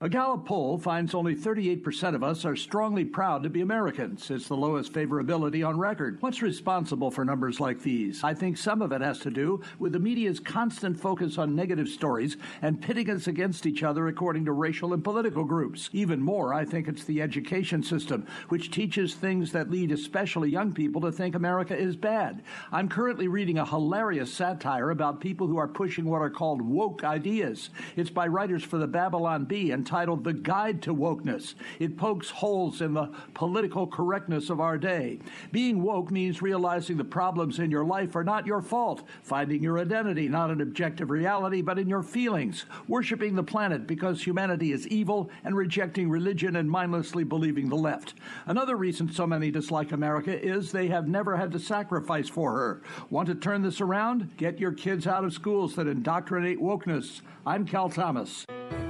A Gallup poll finds only 38% of us are strongly proud to be Americans. It's the lowest favorability on record. What's responsible for numbers like these? I think some of it has to do with the media's constant focus on negative stories and pitting us against each other according to racial and political groups. Even more, I think it's the education system, which teaches things that lead especially young people to think America is bad. I'm currently reading a hilarious satire about people who are pushing what are called woke ideas. It's by writers for the Babylon Bee and entitled The Guide to Wokeness. It pokes holes in the political correctness of our day. Being woke means realizing the problems in your life are not your fault, finding your identity not in objective reality but in your feelings, worshiping the planet because humanity is evil, and rejecting religion and mindlessly believing the left. Another reason so many dislike America is they have never had to sacrifice for her. Want to turn this around? Get your kids out of schools that indoctrinate wokeness. I'm Cal Thomas.